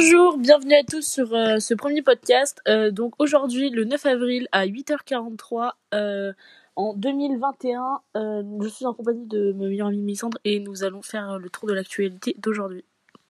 Bonjour, bienvenue à tous sur euh, ce premier podcast. Euh, donc aujourd'hui, le 9 avril à 8h43 euh, en 2021, je suis en compagnie de ma meilleure amie Mélissandre et nous allons faire le tour de l'actualité d'aujourd'hui.